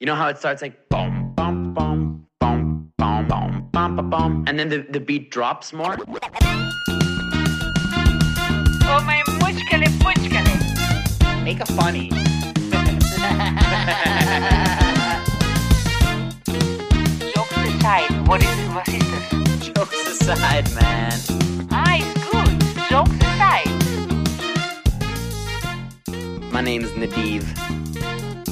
You know how it starts like boom, boom, boom, boom, boom, boom, boom, boom, boom, and then the, the beat drops more? Oh my muchkale fuchkale. Make a funny. Jokes aside, what is it? Was is this? Jokes aside, man. Ah, it's good. Jokes aside. My name's Nadiv.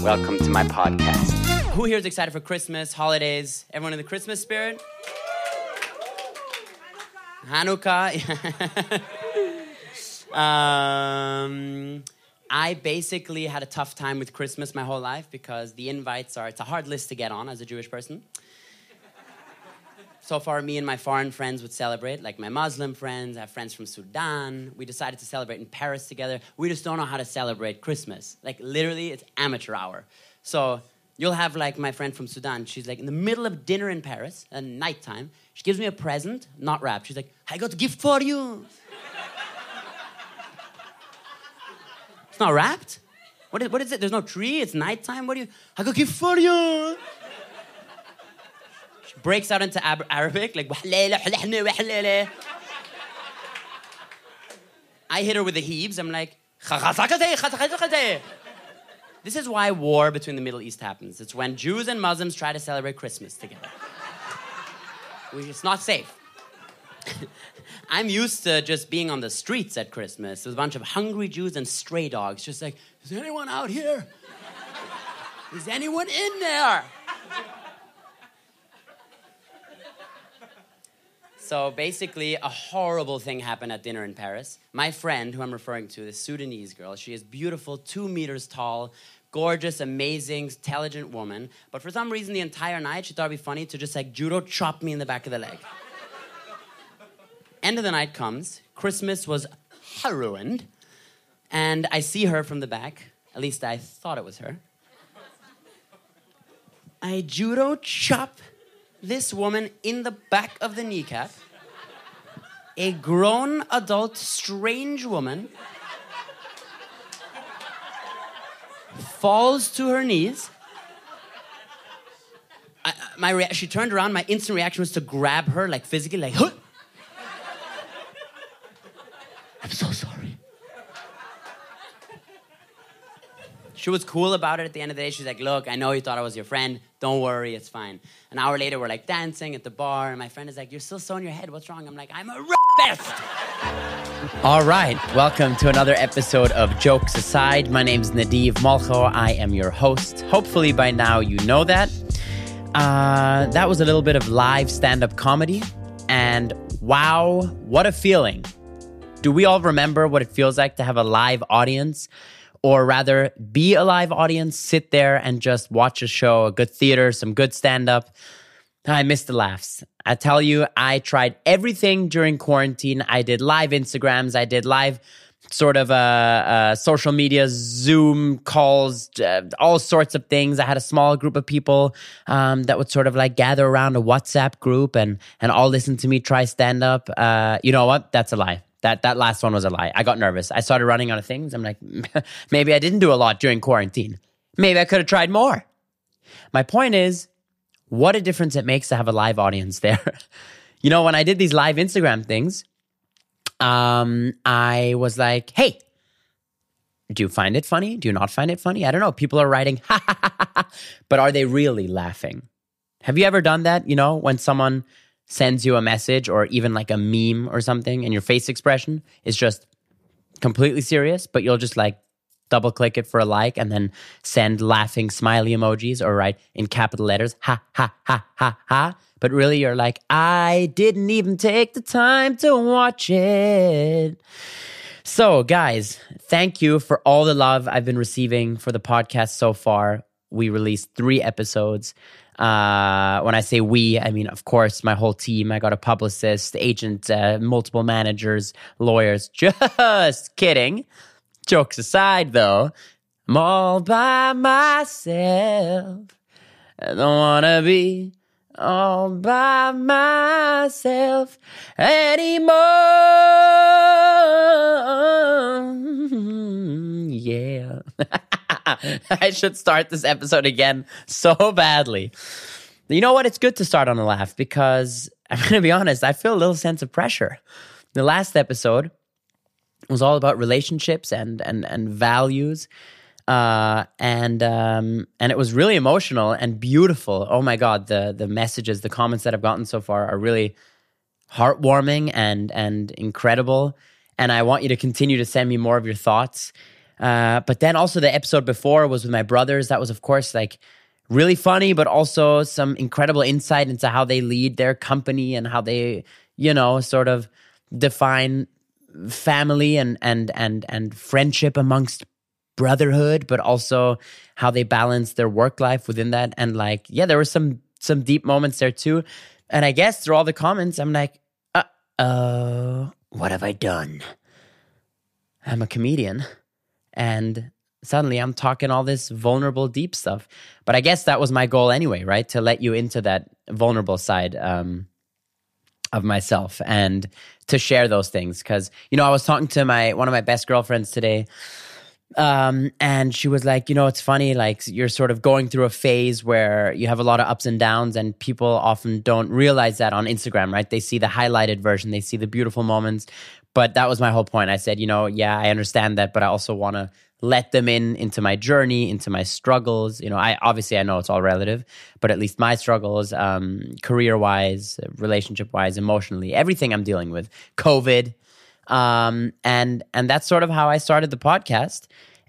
Welcome to my podcast. Who here is excited for Christmas, holidays? Everyone in the Christmas spirit? Hanukkah. um, I basically had a tough time with Christmas my whole life because the invites are, it's a hard list to get on as a Jewish person. So far, me and my foreign friends would celebrate, like my Muslim friends, I have friends from Sudan. We decided to celebrate in Paris together. We just don't know how to celebrate Christmas. Like, literally, it's amateur hour. So, you'll have like my friend from Sudan. She's like in the middle of dinner in Paris at nighttime. She gives me a present, not wrapped. She's like, I got a gift for you. it's not wrapped? What is, what is it? There's no tree. It's nighttime. What do you? I got a gift for you. Breaks out into Ab- Arabic, like, I hit her with the heaves. I'm like, this is why war between the Middle East happens. It's when Jews and Muslims try to celebrate Christmas together. It's not safe. I'm used to just being on the streets at Christmas with a bunch of hungry Jews and stray dogs, just like, is anyone out here? Is anyone in there? So basically, a horrible thing happened at dinner in Paris. My friend, who I'm referring to, this Sudanese girl, she is beautiful, two meters tall, gorgeous, amazing, intelligent woman. But for some reason, the entire night, she thought it'd be funny to just like judo chop me in the back of the leg. End of the night comes. Christmas was ruined. And I see her from the back. At least I thought it was her. I judo chop this woman in the back of the kneecap. A grown adult, strange woman falls to her knees. I, my rea- she turned around. My instant reaction was to grab her, like physically, like, huh? I'm so sorry. She was cool about it at the end of the day. She's like, Look, I know you thought I was your friend. Don't worry, it's fine. An hour later, we're like dancing at the bar, and my friend is like, You're still so in your head. What's wrong? I'm like, I'm a rapist. All right, welcome to another episode of Jokes Aside. My name's Nadiv Molcho. I am your host. Hopefully, by now, you know that. Uh, that was a little bit of live stand up comedy, and wow, what a feeling! Do we all remember what it feels like to have a live audience? Or rather, be a live audience, sit there and just watch a show, a good theater, some good stand up. I miss the laughs. I tell you, I tried everything during quarantine. I did live Instagrams, I did live sort of uh, uh, social media, Zoom calls, uh, all sorts of things. I had a small group of people um, that would sort of like gather around a WhatsApp group and and all listen to me try stand up. Uh, you know what? That's a lie. That that last one was a lie. I got nervous. I started running out of things. I'm like, maybe I didn't do a lot during quarantine. Maybe I could have tried more. My point is, what a difference it makes to have a live audience there. you know, when I did these live Instagram things, um, I was like, hey, do you find it funny? Do you not find it funny? I don't know. People are writing, but are they really laughing? Have you ever done that? You know, when someone sends you a message or even like a meme or something and your face expression is just completely serious, but you'll just like double click it for a like and then send laughing smiley emojis or write in capital letters, ha ha ha ha ha. But really, you're like, I didn't even take the time to watch it. So, guys, thank you for all the love I've been receiving for the podcast so far. We released three episodes. Uh, when I say we, I mean, of course, my whole team. I got a publicist, agent, uh, multiple managers, lawyers. Just kidding. Jokes aside, though, I'm all by myself. I don't wanna be all by myself anymore. Yeah. I should start this episode again so badly. You know what? It's good to start on a laugh because I'm going to be honest, I feel a little sense of pressure. The last episode was all about relationships and and and values. Uh, and um, and it was really emotional and beautiful. Oh my god, the the messages, the comments that I've gotten so far are really heartwarming and and incredible. And I want you to continue to send me more of your thoughts. Uh, but then also the episode before was with my brothers. That was of course like really funny, but also some incredible insight into how they lead their company and how they, you know, sort of define family and and and and friendship amongst brotherhood, but also how they balance their work life within that. And like, yeah, there were some some deep moments there too. And I guess through all the comments, I'm like, uh oh, what have I done? I'm a comedian. And suddenly I'm talking all this vulnerable, deep stuff. But I guess that was my goal anyway, right? To let you into that vulnerable side um, of myself and to share those things. Cause, you know, I was talking to my one of my best girlfriends today um, and she was like, you know, it's funny, like you're sort of going through a phase where you have a lot of ups and downs, and people often don't realize that on Instagram, right? They see the highlighted version, they see the beautiful moments. But that was my whole point. I said, you know, yeah, I understand that, but I also want to let them in into my journey, into my struggles. You know, I obviously I know it's all relative, but at least my struggles, um, career wise, relationship wise, emotionally, everything I'm dealing with, COVID, um, and and that's sort of how I started the podcast.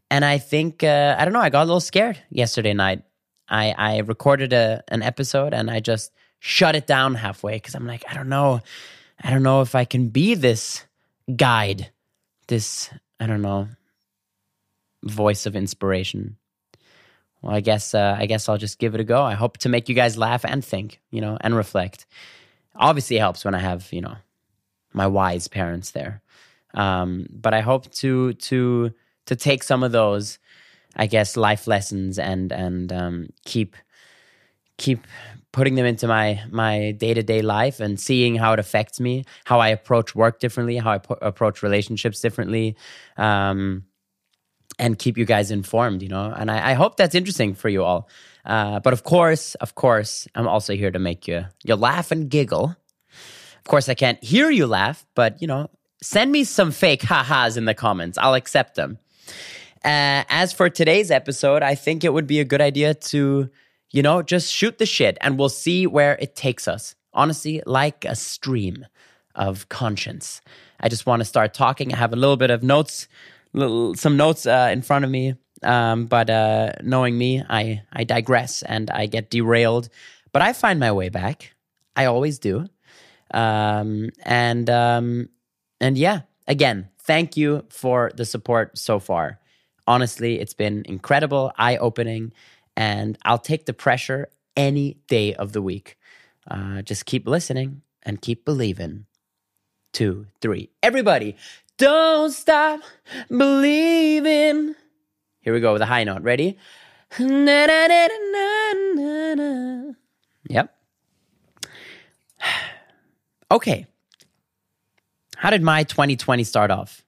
And I think uh, I don't know. I got a little scared yesterday night. I I recorded a an episode and I just shut it down halfway because I'm like I don't know, I don't know if I can be this guide, this I don't know voice of inspiration. Well, I guess uh, I guess I'll just give it a go. I hope to make you guys laugh and think, you know, and reflect. Obviously, it helps when I have you know my wise parents there. Um, but I hope to to to take some of those, I guess, life lessons and and um, keep keep putting them into my my day to day life and seeing how it affects me, how I approach work differently, how I approach relationships differently, um, and keep you guys informed. You know, and I, I hope that's interesting for you all. Uh, but of course, of course, I'm also here to make you you laugh and giggle. Of course, I can't hear you laugh, but you know, send me some fake ha-has in the comments. I'll accept them. Uh, as for today's episode, I think it would be a good idea to, you know, just shoot the shit and we'll see where it takes us. Honestly, like a stream of conscience. I just want to start talking. I have a little bit of notes, little, some notes uh, in front of me. Um, but uh, knowing me, I, I digress and I get derailed. But I find my way back. I always do. Um, and um, and yeah, again, thank you for the support so far. Honestly, it's been incredible, eye opening, and I'll take the pressure any day of the week. Uh, just keep listening and keep believing. Two, three. Everybody, don't stop believing. Here we go with a high note. Ready? Yep. Okay. How did my 2020 start off?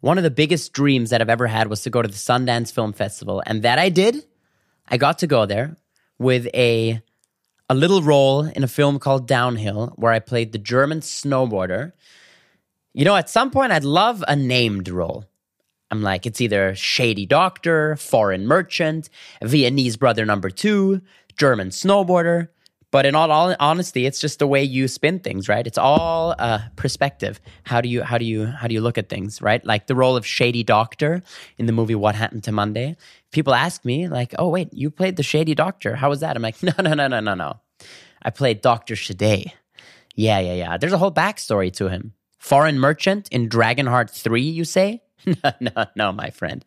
One of the biggest dreams that I've ever had was to go to the Sundance Film Festival, and that I did. I got to go there with a a little role in a film called Downhill, where I played the German snowboarder. You know, at some point, I'd love a named role. I'm like, it's either shady doctor, foreign merchant, Viennese brother number two, German snowboarder. But in all all honesty, it's just the way you spin things, right? It's all uh, perspective. How do you how do you how do you look at things, right? Like the role of shady doctor in the movie What Happened to Monday. People ask me like, "Oh wait, you played the shady doctor? How was that?" I'm like, "No, no, no, no, no, no. I played Doctor Shade. Yeah, yeah, yeah. There's a whole backstory to him. Foreign merchant in Dragonheart Three, you say? no, no, no, my friend.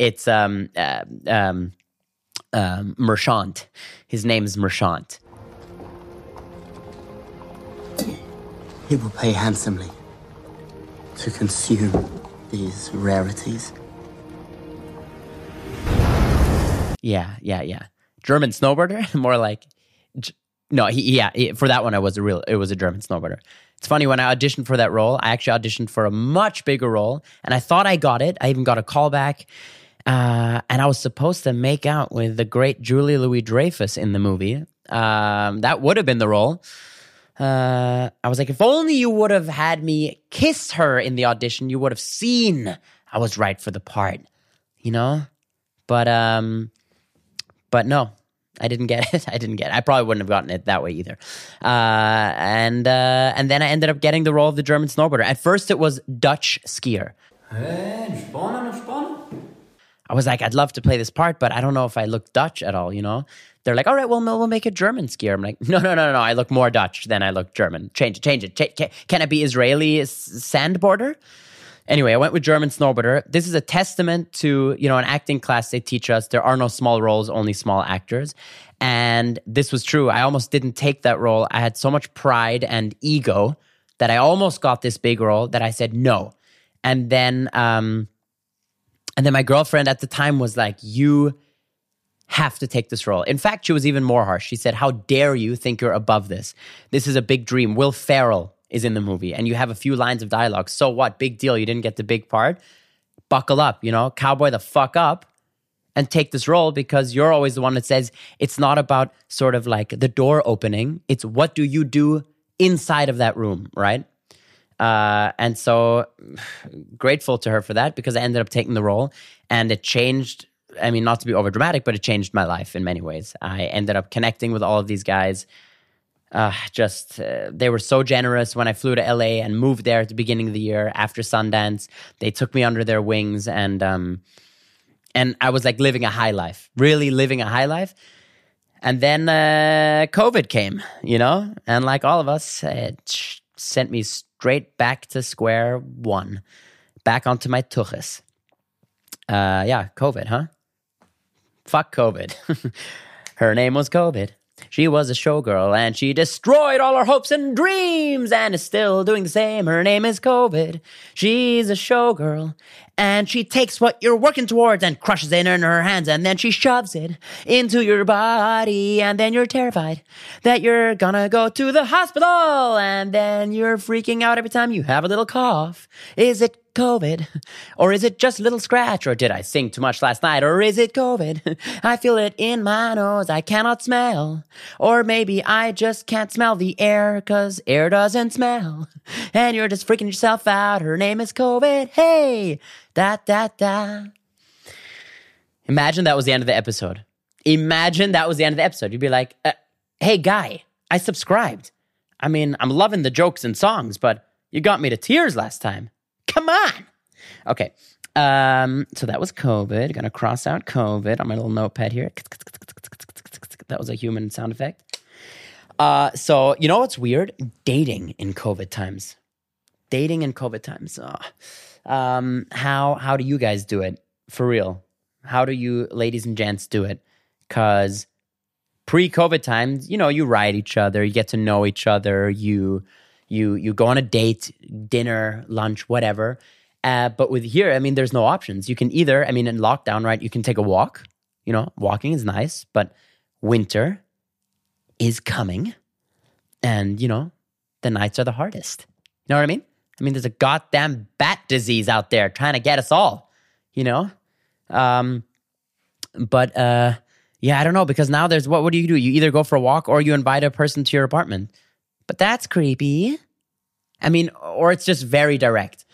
It's um, uh, um, um, Merchant. His name is Merchant He will pay handsomely to consume these rarities. Yeah, yeah, yeah. German snowboarder, more like no, he, yeah. He, for that one, I was a real. It was a German snowboarder. It's funny when I auditioned for that role. I actually auditioned for a much bigger role, and I thought I got it. I even got a call back, Uh, and I was supposed to make out with the great Julia Louis-Dreyfus in the movie. Um, that would have been the role. Uh, I was like, if only you would have had me kiss her in the audition, you would have seen I was right for the part, you know. But um, but no, I didn't get it. I didn't get it. I probably wouldn't have gotten it that way either. Uh, and uh, and then I ended up getting the role of the German snowboarder. At first, it was Dutch skier. I was like, I'd love to play this part, but I don't know if I look Dutch at all, you know? They're like, all right, well, no, we'll make a German skier. I'm like, no, no, no, no, I look more Dutch than I look German. Change it, change it. Ch- ca- can it be Israeli sandboarder? Anyway, I went with German snowboarder. This is a testament to, you know, an acting class they teach us there are no small roles, only small actors. And this was true. I almost didn't take that role. I had so much pride and ego that I almost got this big role that I said no. And then um and then my girlfriend at the time was like, You have to take this role. In fact, she was even more harsh. She said, How dare you think you're above this? This is a big dream. Will Ferrell is in the movie, and you have a few lines of dialogue. So what? Big deal. You didn't get the big part. Buckle up, you know, cowboy the fuck up and take this role because you're always the one that says it's not about sort of like the door opening. It's what do you do inside of that room, right? Uh, and so grateful to her for that because I ended up taking the role and it changed. I mean, not to be over dramatic, but it changed my life in many ways. I ended up connecting with all of these guys. Uh, just uh, they were so generous when I flew to LA and moved there at the beginning of the year after Sundance. They took me under their wings and um, and I was like living a high life, really living a high life. And then uh, COVID came, you know, and like all of us, it sent me straight back to square one, back onto my tuchus. Uh, yeah, COVID, huh? Fuck COVID. Her name was COVID. She was a showgirl and she destroyed all her hopes and dreams and is still doing the same. Her name is COVID. She's a showgirl and she takes what you're working towards and crushes it in her hands and then she shoves it into your body and then you're terrified that you're gonna go to the hospital and then you're freaking out every time you have a little cough. Is it COVID? Or is it just a little scratch? Or did I sing too much last night? Or is it COVID? I feel it in my nose. I cannot smell. Or maybe I just can't smell the air because air doesn't smell. And you're just freaking yourself out. Her name is COVID. Hey, da, da, da. Imagine that was the end of the episode. Imagine that was the end of the episode. You'd be like, uh, hey, guy, I subscribed. I mean, I'm loving the jokes and songs, but you got me to tears last time. Come on. Okay. Um, so that was COVID. Gonna cross out COVID on my little notepad here. That was a human sound effect. Uh, so you know what's weird? Dating in COVID times. Dating in COVID times. Oh. Um, how how do you guys do it for real? How do you, ladies and gents, do it? Cause pre-COVID times, you know, you ride each other, you get to know each other, you you you go on a date, dinner, lunch, whatever. Uh, but with here, I mean, there's no options. You can either, I mean, in lockdown, right? You can take a walk. You know, walking is nice, but winter is coming, and you know, the nights are the hardest. You know what I mean? I mean, there's a goddamn bat disease out there trying to get us all. You know, um, but uh, yeah, I don't know because now there's what? What do you do? You either go for a walk or you invite a person to your apartment. But that's creepy. I mean, or it's just very direct.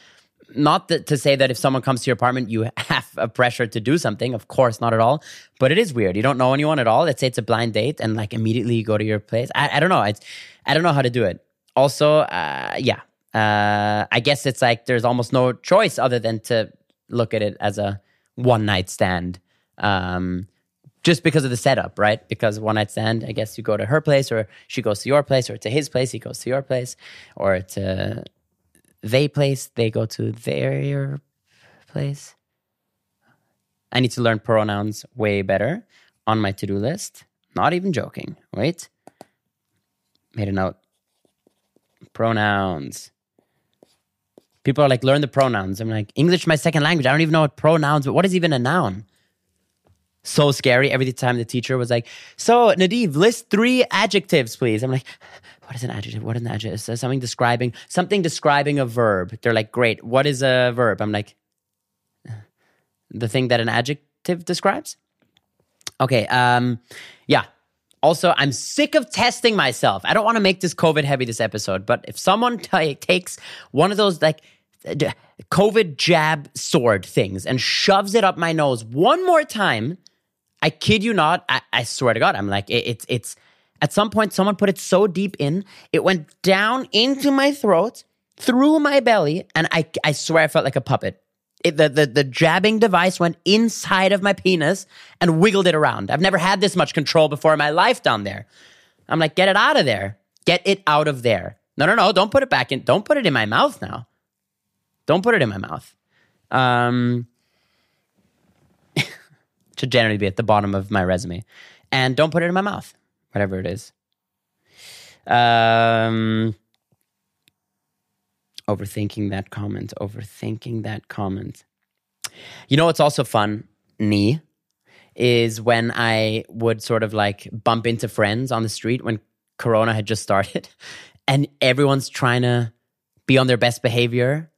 Not that, to say that if someone comes to your apartment, you have a pressure to do something. Of course, not at all. But it is weird. You don't know anyone at all. Let's say it's a blind date, and like immediately you go to your place. I, I don't know. It's I don't know how to do it. Also, uh, yeah, uh, I guess it's like there's almost no choice other than to look at it as a one night stand. Um, just because of the setup, right? Because one night stand, I guess you go to her place, or she goes to your place, or to his place, he goes to your place, or to they place, they go to their place. I need to learn pronouns way better on my to do list. Not even joking. Wait. Made a note. Pronouns. People are like, learn the pronouns. I'm like, English, my second language. I don't even know what pronouns, but what is even a noun? So scary every time the teacher was like, So, Nadiv, list three adjectives, please. I'm like, What is an adjective? What is an adjective? So something describing something describing a verb. They're like, Great. What is a verb? I'm like, the thing that an adjective describes. Okay. Um, yeah. Also, I'm sick of testing myself. I don't want to make this COVID heavy this episode, but if someone t- takes one of those like COVID jab sword things and shoves it up my nose one more time, I kid you not. I, I swear to God, I'm like it, it's it's. At some point, someone put it so deep in, it went down into my throat, through my belly, and I I swear I felt like a puppet. It, the, the the jabbing device went inside of my penis and wiggled it around. I've never had this much control before in my life down there. I'm like, get it out of there. Get it out of there. No, no, no. Don't put it back in. Don't put it in my mouth now. Don't put it in my mouth. Um, should generally be at the bottom of my resume. And don't put it in my mouth, whatever it is. Um, overthinking that comment, overthinking that comment. You know what's also fun, me, is when I would sort of like bump into friends on the street when Corona had just started and everyone's trying to be on their best behavior.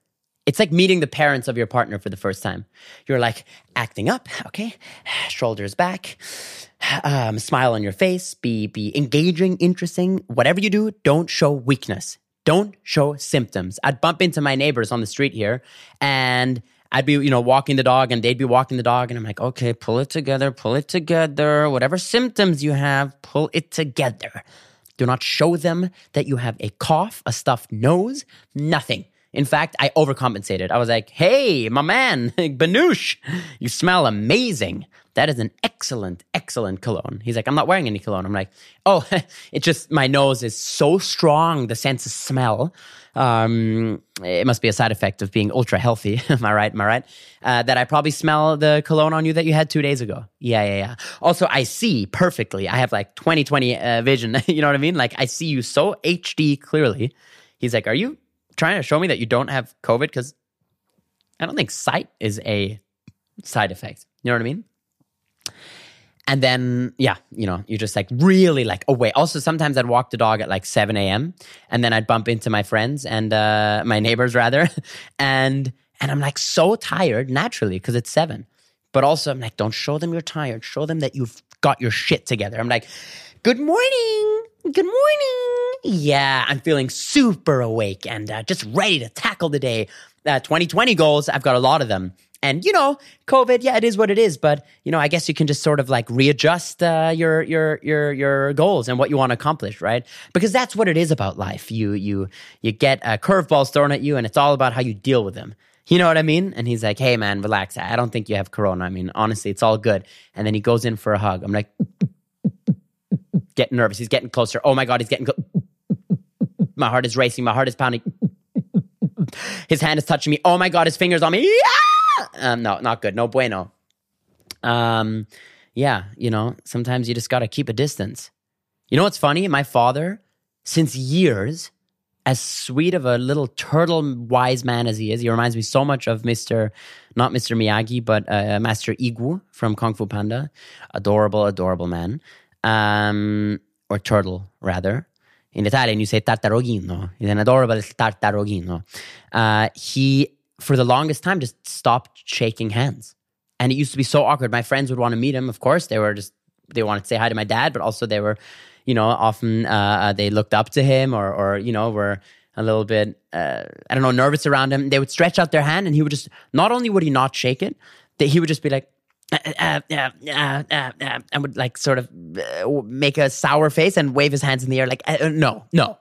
It's like meeting the parents of your partner for the first time. You're like acting up, okay? Shoulders back, um, smile on your face, be be engaging, interesting. Whatever you do, don't show weakness. Don't show symptoms. I'd bump into my neighbors on the street here, and I'd be, you know, walking the dog, and they'd be walking the dog, and I'm like, okay, pull it together, pull it together. Whatever symptoms you have, pull it together. Do not show them that you have a cough, a stuffed nose, nothing. In fact, I overcompensated. I was like, hey, my man, Banoosh, you smell amazing. That is an excellent, excellent cologne. He's like, I'm not wearing any cologne. I'm like, oh, it's just my nose is so strong, the sense of smell. Um, it must be a side effect of being ultra healthy. Am I right? Am I right? Uh, that I probably smell the cologne on you that you had two days ago. Yeah, yeah, yeah. Also, I see perfectly. I have like 20 20 uh, vision. you know what I mean? Like, I see you so HD clearly. He's like, Are you trying to show me that you don't have COVID? Because I don't think sight is a side effect. You know what I mean? And then, yeah, you know, you're just like really like away. Also, sometimes I'd walk the dog at like 7 a.m. and then I'd bump into my friends and uh, my neighbors rather. And and I'm like so tired naturally because it's seven. But also, I'm like, don't show them you're tired. Show them that you've got your shit together. I'm like, good morning. Good morning. Yeah, I'm feeling super awake and uh, just ready to tackle the day. Uh, 2020 goals, I've got a lot of them. And you know, COVID, yeah, it is what it is. But you know, I guess you can just sort of like readjust uh, your your your your goals and what you want to accomplish, right? Because that's what it is about life. You you you get uh, curveballs thrown at you, and it's all about how you deal with them. You know what I mean? And he's like, "Hey, man, relax. I don't think you have corona. I mean, honestly, it's all good." And then he goes in for a hug. I'm like, getting nervous. He's getting closer. Oh my god, he's getting. Clo- my heart is racing. My heart is pounding. His hand is touching me. Oh my god, his fingers on me. Yeah! Um, no, not good. No bueno. Um, yeah, you know, sometimes you just got to keep a distance. You know what's funny? My father, since years, as sweet of a little turtle wise man as he is, he reminds me so much of Mr. Not Mr. Miyagi, but uh, Master Oogway from Kung Fu Panda. Adorable, adorable man. Um, or turtle, rather. In Italian, you say tartaroghino. He's an adorable tartaroghino. Uh, he, for the longest time, just stopped shaking hands. And it used to be so awkward. My friends would want to meet him, of course. They were just, they wanted to say hi to my dad, but also they were, you know, often uh, uh, they looked up to him or, or, you know, were a little bit, uh, I don't know, nervous around him. They would stretch out their hand and he would just, not only would he not shake it, that he would just be like, uh, uh, uh, uh, uh, uh, and would like sort of make a sour face and wave his hands in the air like no no.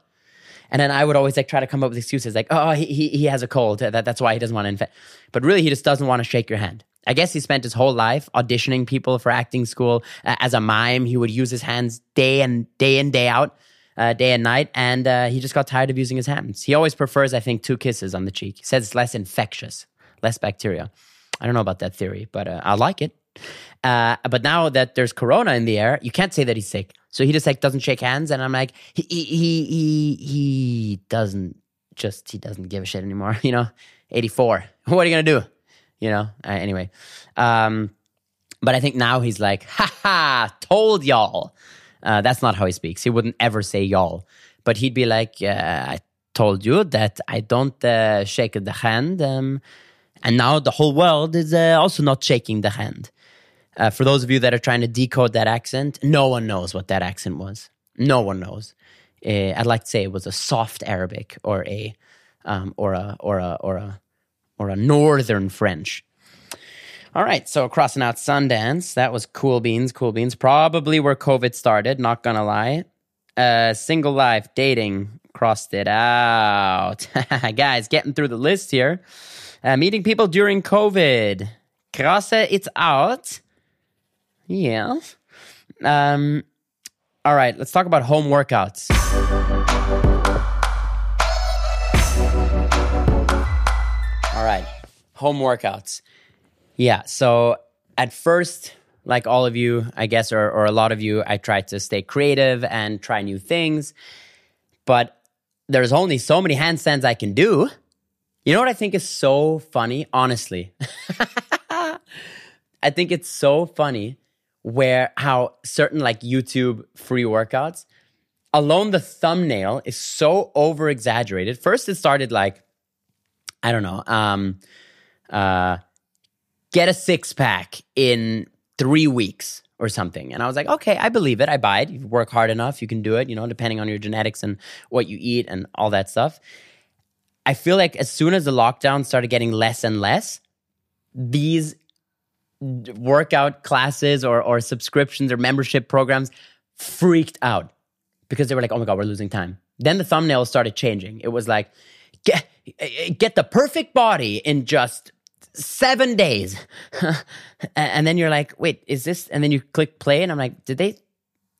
And then i would always like try to come up with excuses like oh he, he, he has a cold. That, that's why he doesn't want to infect. But really he just doesn't want to shake your hand. I guess he spent his whole life auditioning people for acting school as a mime. He would use his hands day and day in day out uh, day and night and uh, he just got tired of using his hands. He always prefers i think two kisses on the cheek. He says it's less infectious less bacteria I don't know about that theory, but uh, I like it. Uh, but now that there's corona in the air, you can't say that he's sick. So he just like doesn't shake hands, and I'm like, he he he he, doesn't just he doesn't give a shit anymore. You know, 84. What are you gonna do? You know. Uh, anyway, um, but I think now he's like, ha ha, told y'all. Uh, that's not how he speaks. He wouldn't ever say y'all, but he'd be like, I told you that I don't uh, shake the hand. Um, And now the whole world is uh, also not shaking the hand. Uh, for those of you that are trying to decode that accent, no one knows what that accent was. No one knows. Uh, I'd like to say it was a soft Arabic or a um, or a or a or a or a northern French. All right, so crossing out Sundance, that was cool beans, cool beans. Probably where COVID started, not gonna lie. Uh, single life, dating, crossed it out. Guys, getting through the list here. Uh, meeting people during COVID. Cross it's out. Yeah. Um, all right, let's talk about home workouts. All right, home workouts. Yeah, so at first, like all of you, I guess, or, or a lot of you, I tried to stay creative and try new things. But there's only so many handstands I can do. You know what I think is so funny? Honestly, I think it's so funny where how certain like YouTube free workouts, alone the thumbnail is so over exaggerated. First, it started like, I don't know, um, uh, get a six pack in three weeks or something. And I was like, okay, I believe it. I buy it. You work hard enough, you can do it, you know, depending on your genetics and what you eat and all that stuff. I feel like as soon as the lockdown started getting less and less, these workout classes or, or subscriptions or membership programs freaked out because they were like, oh my God, we're losing time. Then the thumbnails started changing. It was like, get, get the perfect body in just seven days. and then you're like, wait, is this? And then you click play, and I'm like, did they?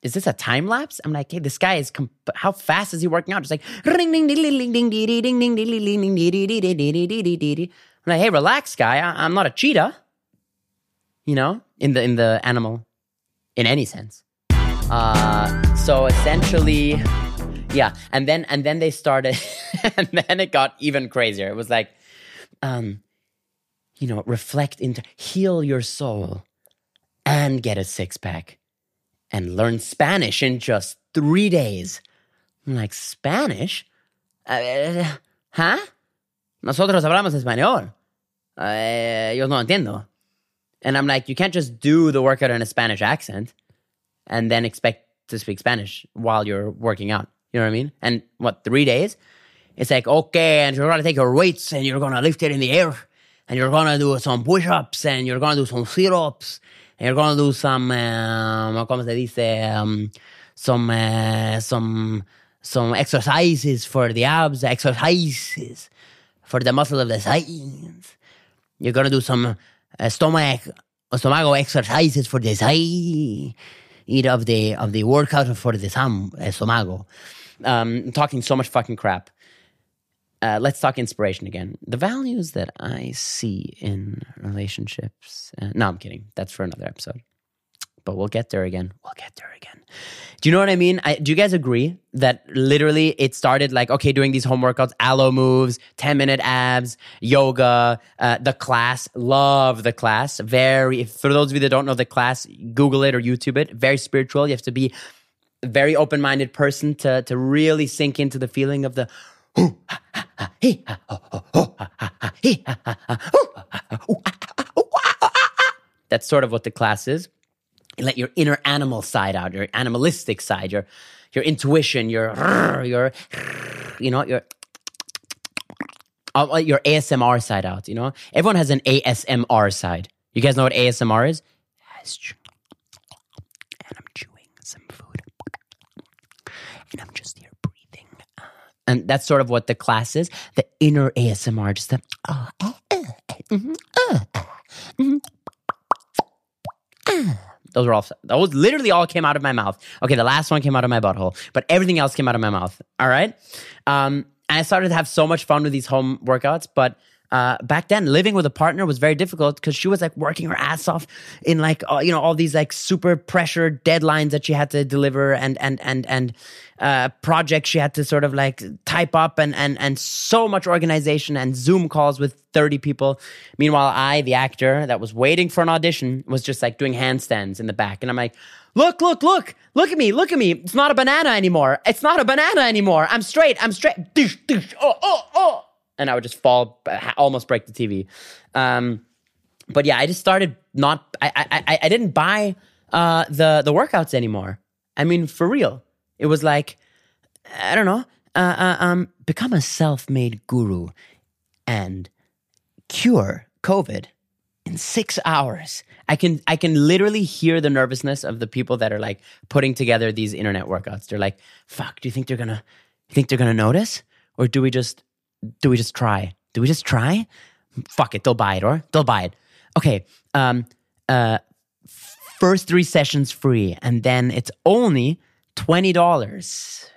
Is this a time lapse? I'm like, hey, this guy is. Comp- how fast is he working out? Just like ring ding ding ding ding ding ding ding ding ding ding ding ding I'm like, hey, relax, guy. I- I'm not a cheetah. You know, in the in the animal, in any sense. Uh, so essentially, yeah. And then and then they started, and then it got even crazier. It was like, um, you know, reflect into, heal your soul and get a six pack and learn Spanish in just three days. I'm like, Spanish? Uh, ¿Huh? Nosotros hablamos español. Uh, yo no entiendo. And I'm like, you can't just do the workout in a Spanish accent and then expect to speak Spanish while you're working out. You know what I mean? And what, three days? It's like, okay, and you're gonna take your weights and you're gonna lift it in the air and you're gonna do some push-ups and you're gonna do some sit-ups and you're gonna do some um, como se dice um, some uh, some some exercises for the abs exercises for the muscle of the sides. You're gonna do some uh, stomach stomago exercises for the side of the of the workout for the sam, uh, stomago. Um, I'm talking so much fucking crap uh, let's talk inspiration again. The values that I see in relationships. Uh, no, I'm kidding. That's for another episode. But we'll get there again. We'll get there again. Do you know what I mean? I, do you guys agree that literally it started like, okay, doing these home workouts, Alo Moves, 10 minute abs, yoga, uh, the class, love the class. Very, for those of you that don't know the class, Google it or YouTube it. Very spiritual. You have to be a very open minded person to, to really sink into the feeling of the that's sort of what the class is. You let your inner animal side out, your animalistic side, your your intuition, your your you know your uh, your ASMR side out. You know, everyone has an ASMR side. You guys know what ASMR is? And I'm chewing some food, and I'm just here. And that's sort of what the class is. The inner ASMR, just the. Uh. Those were all. Those literally all came out of my mouth. Okay, the last one came out of my butthole, but everything else came out of my mouth. All right. Um, and I started to have so much fun with these home workouts, but uh, back then living with a partner was very difficult because she was like working her ass off in like uh, you know all these like super pressure deadlines that she had to deliver and and and and uh, projects she had to sort of like type up and and and so much organization and Zoom calls with thirty people. Meanwhile, I, the actor that was waiting for an audition, was just like doing handstands in the back, and I'm like. Look, look, look, look at me, look at me. It's not a banana anymore. It's not a banana anymore. I'm straight, I'm straight. Oh, oh, oh. And I would just fall, almost break the TV. Um, but yeah, I just started not. I I I, I didn't buy uh, the the workouts anymore. I mean, for real, it was like I don't know. Uh, uh, um, become a self-made guru and cure COVID in six hours. I can I can literally hear the nervousness of the people that are like putting together these internet workouts. They're like, "Fuck, do you think they're gonna? You think they're gonna notice, or do we just do we just try? Do we just try? Fuck it, they'll buy it, or they'll buy it. Okay, um, uh, first three sessions free, and then it's only twenty dollars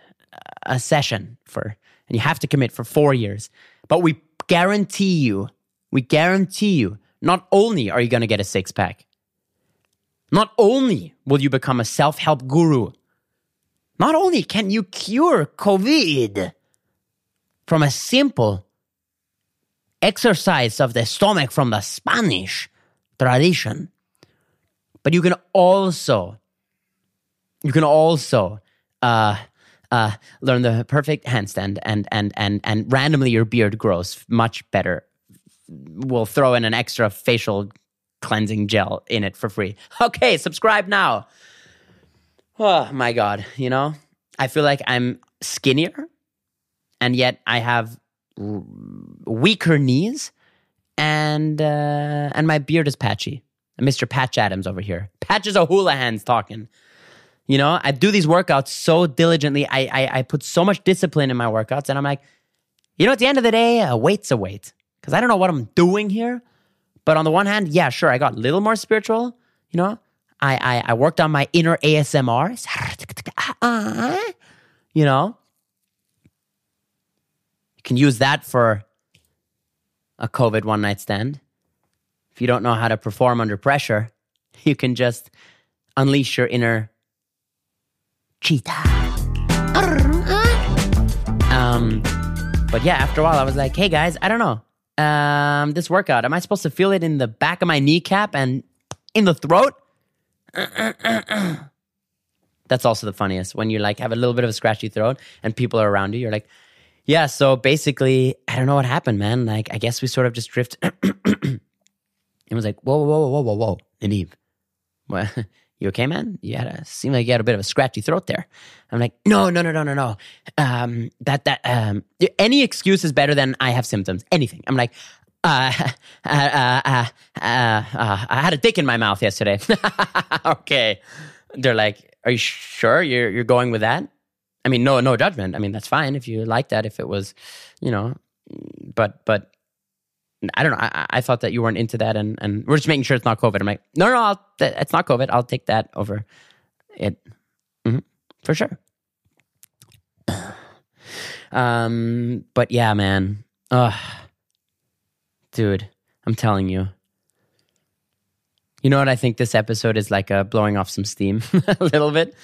a session for, and you have to commit for four years. But we guarantee you, we guarantee you, not only are you going to get a six pack, not only will you become a self help guru, not only can you cure COVID from a simple exercise of the stomach from the Spanish tradition, but you can also, you can also, uh, uh, learn the perfect handstand and and and and randomly your beard grows much better. We'll throw in an extra facial cleansing gel in it for free. Okay, subscribe now. Oh my god, you know, I feel like I'm skinnier, and yet I have r- weaker knees, and uh, and my beard is patchy. Mr. Patch Adams over here. Patches of hula hands talking. You know, I do these workouts so diligently. I, I, I put so much discipline in my workouts, and I'm like, you know, at the end of the day, a weight's a weight because I don't know what I'm doing here. But on the one hand, yeah, sure, I got a little more spiritual. You know, I I, I worked on my inner ASMR. You know, can use that for a COVID one night stand. If you don't know how to perform under pressure, you can just unleash your inner cheetah. Um, but yeah, after a while, I was like, hey guys, I don't know. Um, this workout, am I supposed to feel it in the back of my kneecap and in the throat? That's also the funniest when you like have a little bit of a scratchy throat and people are around you. You're like, yeah. So basically, I don't know what happened, man. Like, I guess we sort of just drift. it was like, whoa, whoa, whoa, whoa, whoa, whoa, Nadiv. What? You okay, man? You had a seemed like you had a bit of a scratchy throat there. I'm like, no, no, no, no, no, no. Um, that that um, any excuse is better than I have symptoms. Anything. I'm like, uh, uh, uh, uh, uh, uh, I had a dick in my mouth yesterday. okay. They're like, are you sure you're you're going with that? I mean, no, no judgment. I mean, that's fine if you like that. If it was, you know, but but I don't know. I, I thought that you weren't into that, and, and we're just making sure it's not COVID. I'm like, no, no, I'll, it's not COVID. I'll take that over it Mhm. for sure. Um, but yeah, man, Ugh. dude, I'm telling you. You know what? I think this episode is like a blowing off some steam a little bit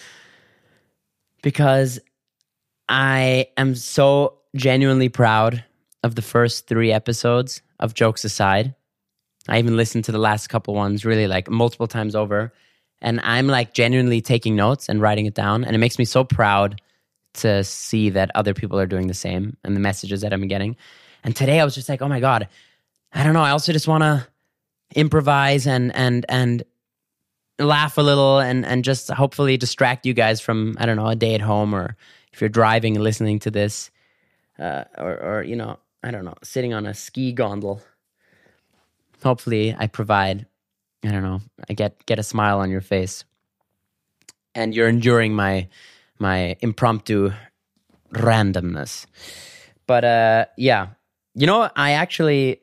because I am so genuinely proud of the first three episodes of Jokes Aside. I even listened to the last couple ones really like multiple times over. And I'm like genuinely taking notes and writing it down. And it makes me so proud to see that other people are doing the same and the messages that I'm getting. And today I was just like, oh my God, I don't know. I also just want to improvise and, and, and, laugh a little and and just hopefully distract you guys from I don't know a day at home or if you're driving and listening to this uh, or or you know I don't know sitting on a ski gondola. Hopefully, I provide I don't know I get get a smile on your face, and you're enduring my my impromptu randomness. But uh, yeah, you know I actually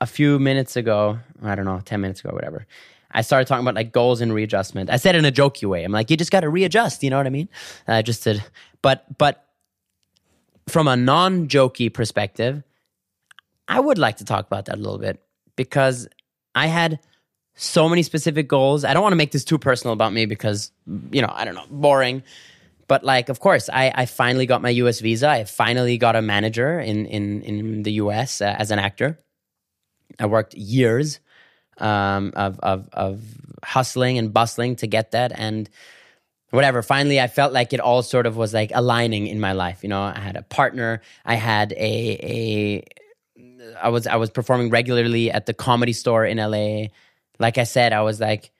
a few minutes ago I don't know ten minutes ago whatever I started talking about like goals and readjustment. I said in a jokey way. I'm like, you just got to readjust. You know what I mean? I just to, but but from a non-jokey perspective, I would like to talk about that a little bit because I had so many specific goals. I don't want to make this too personal about me because you know I don't know, boring. But like, of course, I, I finally got my U.S. visa. I finally got a manager in in in the U.S. Uh, as an actor. I worked years um, of, of, of hustling and bustling to get that. And whatever. Finally, I felt like it all sort of was like aligning in my life. You know, I had a partner. I had a a. I was I was performing regularly at the comedy store in LA. Like I said, I was like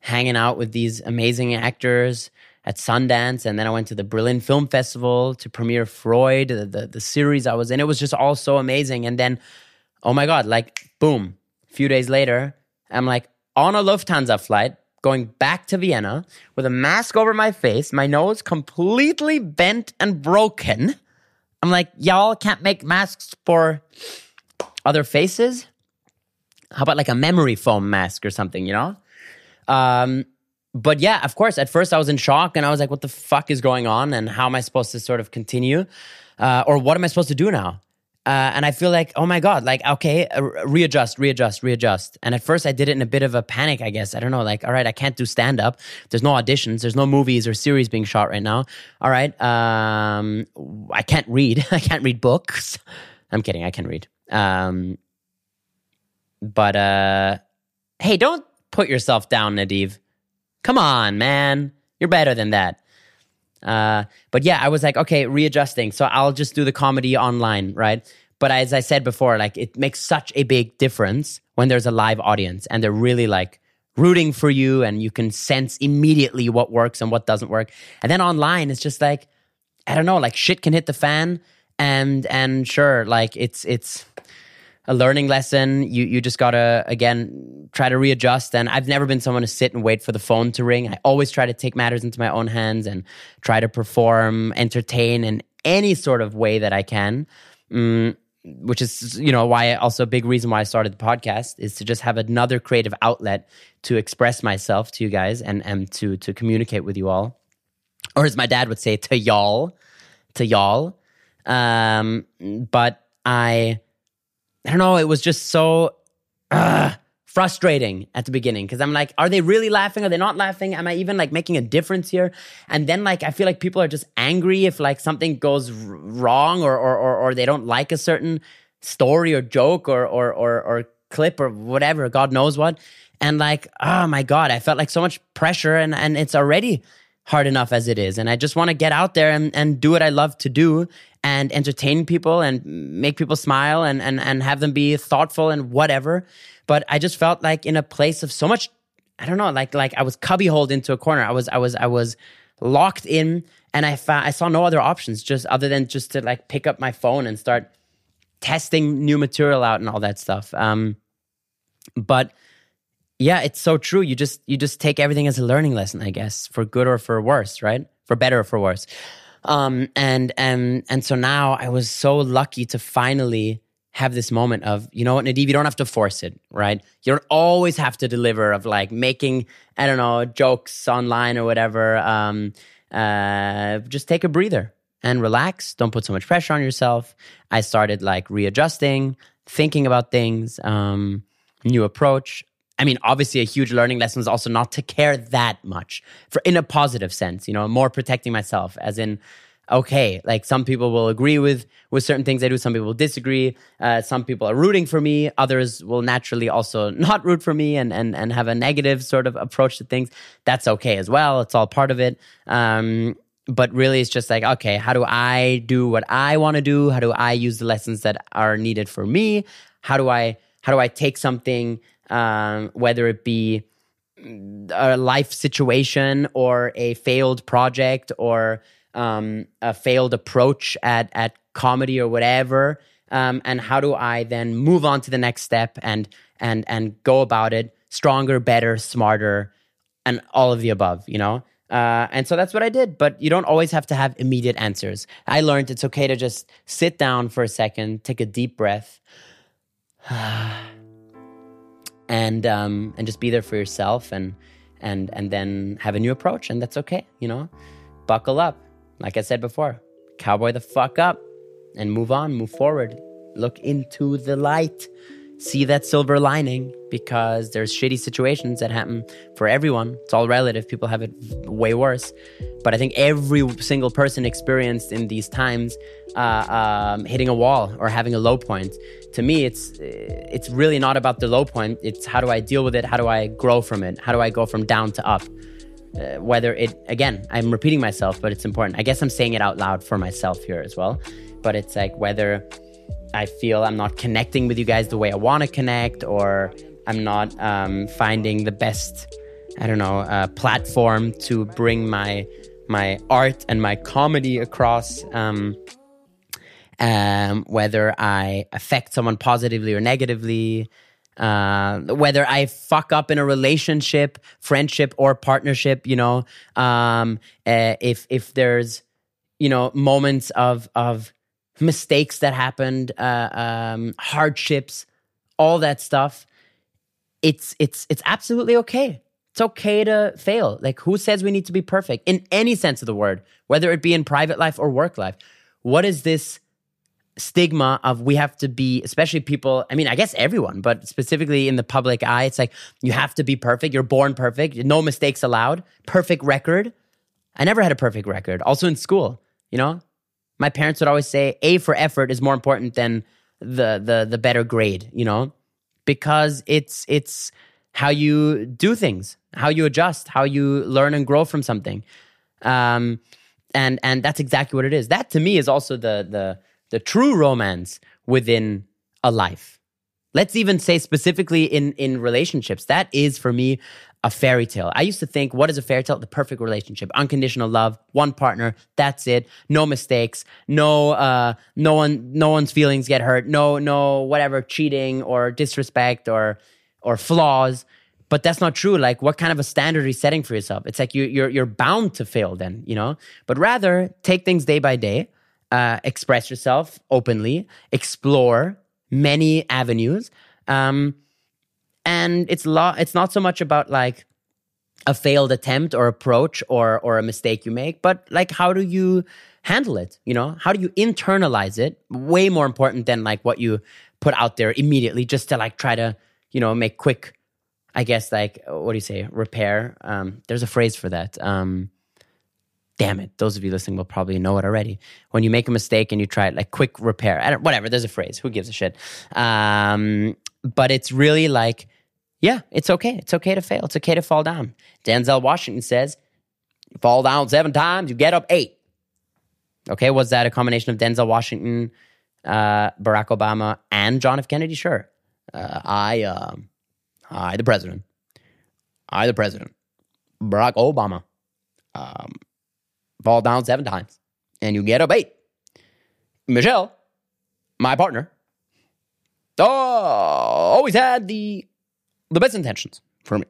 hanging out with these amazing actors at Sundance, and then I went to the Berlin Film Festival to premiere Freud, the, the, the series I was in. It was just all so amazing. And then, oh my god, like boom, a few days later, I'm like on a Lufthansa flight going back to Vienna with a mask over my face, my nose completely bent and broken. I'm like, y'all can't make masks for other faces. How about like a memory foam mask or something, you know? Um, but yeah, of course, at first I was in shock and I was like, what the fuck is going on? And how am I supposed to sort of continue? Uh, or what am I supposed to do now? Uh, and I feel like, oh my God, like, okay, uh, readjust, readjust, readjust. And at first I did it in a bit of a panic, I guess. I don't know, like, all right, I can't do stand up. There's no auditions. There's no movies or series being shot right now. All right. Um, I can't read. I can't read books. I'm kidding. I can read. Um, but, uh, hey, don't put yourself down, Nadiv. Come on, man. You're better than that. Uh, but yeah, I was like, okay, readjusting. So I'll just do the comedy online, right? But as I said before, like it makes such a big difference when there's a live audience and they're really like rooting for you and you can sense immediately what works and what doesn't work. And then online, it's just like, I don't know, like shit can hit the fan and, and sure, like it's, it's, a learning lesson. You you just gotta again try to readjust. And I've never been someone to sit and wait for the phone to ring. I always try to take matters into my own hands and try to perform, entertain in any sort of way that I can. Mm, which is you know why also a big reason why I started the podcast is to just have another creative outlet to express myself to you guys and and to to communicate with you all, or as my dad would say, to y'all, to y'all. Um, but I I don't know, it was just so uh, frustrating at the beginning because I'm like, are they really laughing? Are they not laughing? Am I even like making a difference here? And then like I feel like people are just angry if like something goes wrong or, or or or they don't like a certain story or joke or or or, or clip or whatever, God knows what. And like, oh my God, I felt like so much pressure and and it's already hard enough as it is. And I just want to get out there and, and do what I love to do and entertain people and make people smile and, and, and have them be thoughtful and whatever. But I just felt like in a place of so much, I don't know, like, like I was cubbyholed into a corner. I was, I was, I was locked in and I found, I saw no other options just other than just to like pick up my phone and start testing new material out and all that stuff. Um, but yeah, it's so true. You just you just take everything as a learning lesson, I guess, for good or for worse, right? For better or for worse. Um, and and and so now I was so lucky to finally have this moment of, you know what, Nadiv, you don't have to force it, right? You don't always have to deliver of like making, I don't know, jokes online or whatever. Um, uh, just take a breather and relax. Don't put so much pressure on yourself. I started like readjusting, thinking about things, um, new approach. I mean, obviously, a huge learning lesson is also not to care that much for in a positive sense. You know, more protecting myself, as in, okay, like some people will agree with with certain things I do, some people will disagree. Uh, some people are rooting for me, others will naturally also not root for me and and and have a negative sort of approach to things. That's okay as well. It's all part of it. Um, but really, it's just like, okay, how do I do what I want to do? How do I use the lessons that are needed for me? How do I how do I take something um, whether it be a life situation or a failed project or um, a failed approach at at comedy or whatever. Um, and how do I then move on to the next step and and and go about it stronger, better, smarter, and all of the above. You know. Uh, and so that's what I did. But you don't always have to have immediate answers. I learned it's okay to just sit down for a second, take a deep breath. and um, and just be there for yourself and and and then have a new approach and that's okay you know? Buckle up. Like i said before cowboy the fuck up and move on move forward. Look into the light see that silver lining because there's shitty situations that happen for everyone. It's all relative. People have it way worse. But I think every single person experienced in these times uh, um, hitting a wall or having a low point. To me, it's it's really not about the low point. It's how do I deal with it? How do I grow from it? How do I go from down to up? uh, whether it again i'm repeating myself but it's important i guess i'm saying it out loud for myself here as well but it's like whether i feel i'm not connecting with you guys the way i want to connect or i'm not um, finding the best i don't know uh, platform to bring my my art and my comedy across um, um, whether i affect someone positively or negatively uh, whether I fuck up in a relationship, friendship, or partnership, you know, um, uh, if if there's you know moments of of mistakes that happened, uh, um, hardships, all that stuff, it's it's it's absolutely okay. It's okay to fail. Like who says we need to be perfect in any sense of the word, whether it be in private life or work life? What is this? stigma of we have to be especially people i mean i guess everyone but specifically in the public eye it's like you have to be perfect you're born perfect no mistakes allowed perfect record i never had a perfect record also in school you know my parents would always say a for effort is more important than the the the better grade you know because it's it's how you do things how you adjust how you learn and grow from something um and and that's exactly what it is that to me is also the the the true romance within a life. Let's even say specifically in, in relationships. That is for me a fairy tale. I used to think, what is a fairy tale? The perfect relationship, unconditional love, one partner, that's it. No mistakes, no uh, no one no one's feelings get hurt, no no whatever cheating or disrespect or or flaws. But that's not true. Like, what kind of a standard are you setting for yourself? It's like you, you're you're bound to fail then, you know. But rather take things day by day uh, express yourself openly, explore many avenues. Um, and it's lo- it's not so much about like a failed attempt or approach or or a mistake you make, but like how do you handle it? You know, how do you internalize it? Way more important than like what you put out there immediately, just to like try to you know make quick. I guess like what do you say? Repair. Um, there's a phrase for that. Um, damn it, those of you listening will probably know it already. When you make a mistake and you try it, like quick repair, I don't, whatever, there's a phrase. Who gives a shit? Um, but it's really like, yeah, it's okay. It's okay to fail. It's okay to fall down. Denzel Washington says, fall down seven times, you get up eight. Okay, was that a combination of Denzel Washington, uh, Barack Obama, and John F. Kennedy? Sure. Uh, I, uh, I, the president, I, the president, Barack Obama, um, fall down seven times and you get up eight. Michelle, my partner, oh, always had the the best intentions for me.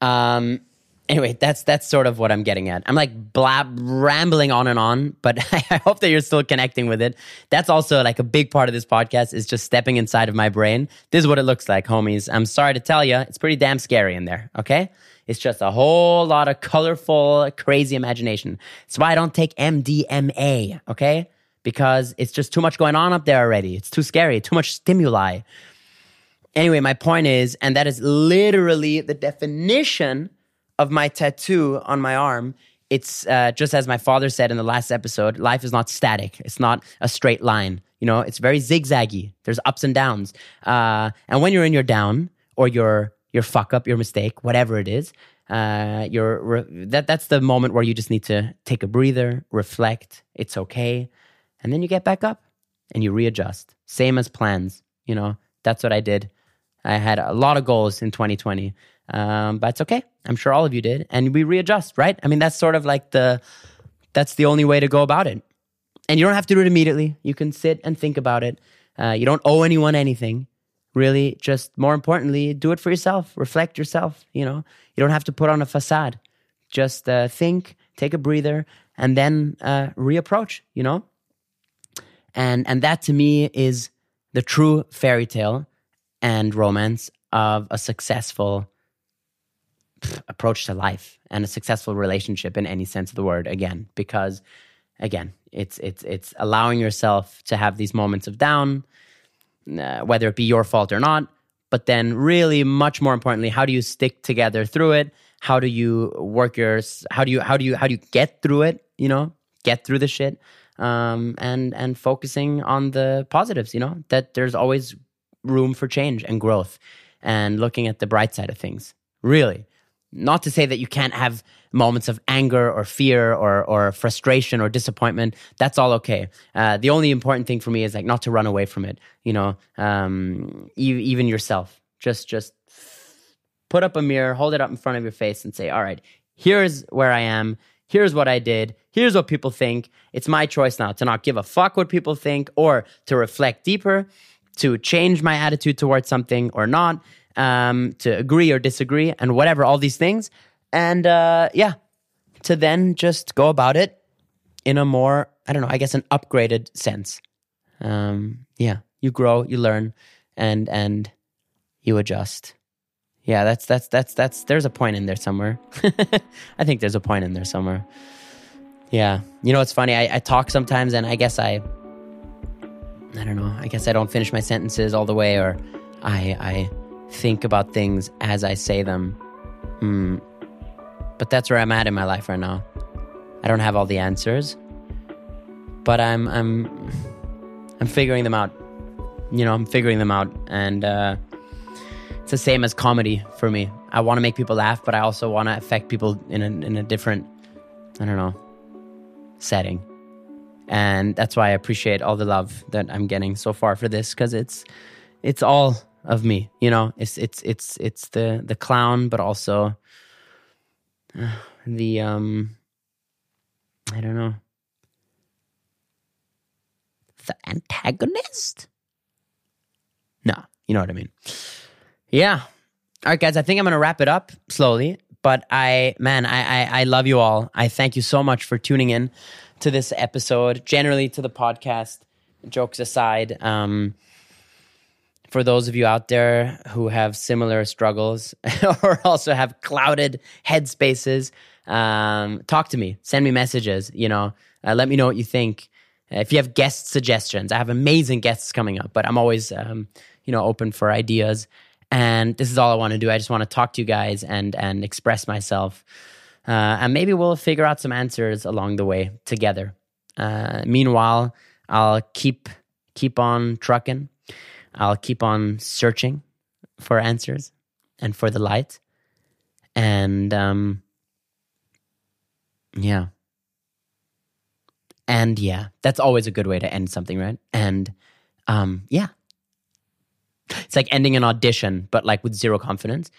Um. Anyway, that's that's sort of what I'm getting at. I'm like blab rambling on and on, but I hope that you're still connecting with it. That's also like a big part of this podcast is just stepping inside of my brain. This is what it looks like, homies. I'm sorry to tell you, it's pretty damn scary in there. Okay. It's just a whole lot of colorful, crazy imagination. That's why I don't take MDMA, okay? Because it's just too much going on up there already. It's too scary, too much stimuli. Anyway, my point is, and that is literally the definition of my tattoo on my arm. It's uh, just as my father said in the last episode life is not static, it's not a straight line. You know, it's very zigzaggy. There's ups and downs. Uh, and when you're in your down or your your fuck up, your mistake, whatever it is, uh, your re- that that's the moment where you just need to take a breather, reflect. It's okay, and then you get back up and you readjust. Same as plans. You know, that's what I did. I had a lot of goals in 2020, um, but it's okay. I'm sure all of you did, and we readjust, right? I mean, that's sort of like the that's the only way to go about it. And you don't have to do it immediately. You can sit and think about it. Uh, you don't owe anyone anything really just more importantly do it for yourself reflect yourself you know you don't have to put on a facade just uh, think take a breather and then uh, reapproach you know and and that to me is the true fairy tale and romance of a successful approach to life and a successful relationship in any sense of the word again because again it's it's it's allowing yourself to have these moments of down uh, whether it be your fault or not. But then, really, much more importantly, how do you stick together through it? How do you work your? How do you? How do you? How do you get through it? You know, get through the shit, um, and and focusing on the positives. You know, that there's always room for change and growth, and looking at the bright side of things. Really, Not to say that you can't have moments of anger or fear or or frustration or disappointment. That's all okay. Uh, the only important thing for me is like not to run away from it. You know, um, e- even yourself. Just just put up a mirror, hold it up in front of your face, and say, "All right, here's where I am. Here's what I did. Here's what people think. It's my choice now to not give a fuck what people think or to reflect deeper, to change my attitude towards something or not, um, to agree or disagree, and whatever, all these things. And uh, yeah, to then just go about it in a more, I don't know, I guess an upgraded sense. Um, yeah, you grow, you learn, and and you adjust. Yeah, that's that's that's that's there's a point in there somewhere. I think there's a point in there somewhere. Yeah. You know, it's funny. I, I talk sometimes and I guess I I don't know. I guess I don't finish my sentences all the way or I I think about things as I say them. Hmm. But that's where I'm at in my life right now. I don't have all the answers. But I'm I'm I'm figuring them out. You know, I'm figuring them out and uh it's the same as comedy for me. I want to make people laugh, but I also want to affect people in a, in a different, I don't know, setting. And that's why I appreciate all the love that I'm getting so far for this because it's it's all of me. You know, it's it's it's it's the the clown, but also the um, I don't know, the antagonist. No, you know what I mean. Yeah. All right, guys. I think I'm gonna wrap it up slowly. But I, man, I, I, I love you all. I thank you so much for tuning in to this episode. Generally, to the podcast. Jokes aside, um, for those of you out there who have similar struggles or also have clouded headspaces, um, talk to me. Send me messages. You know, uh, let me know what you think. Uh, if you have guest suggestions, I have amazing guests coming up, but I'm always, um, you know, open for ideas. And this is all I want to do. I just want to talk to you guys and and express myself. Uh, and maybe we'll figure out some answers along the way together. Uh, meanwhile, I'll keep keep on trucking. I'll keep on searching for answers and for the light. And um, yeah. And yeah, that's always a good way to end something, right? And um, yeah, it's like ending an audition, but like with zero confidence.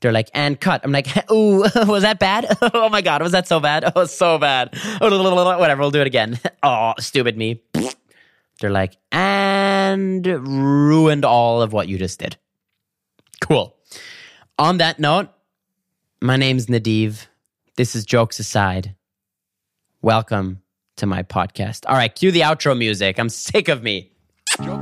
They're like, and cut. I'm like, ooh, was that bad? oh my God, was that so bad? Oh, so bad. Whatever, we'll do it again. oh, stupid me. They're like, and ruined all of what you just did. Cool. On that note, my name's Nadiv. This is Jokes Aside. Welcome to my podcast. All right, cue the outro music. I'm sick of me. Joke,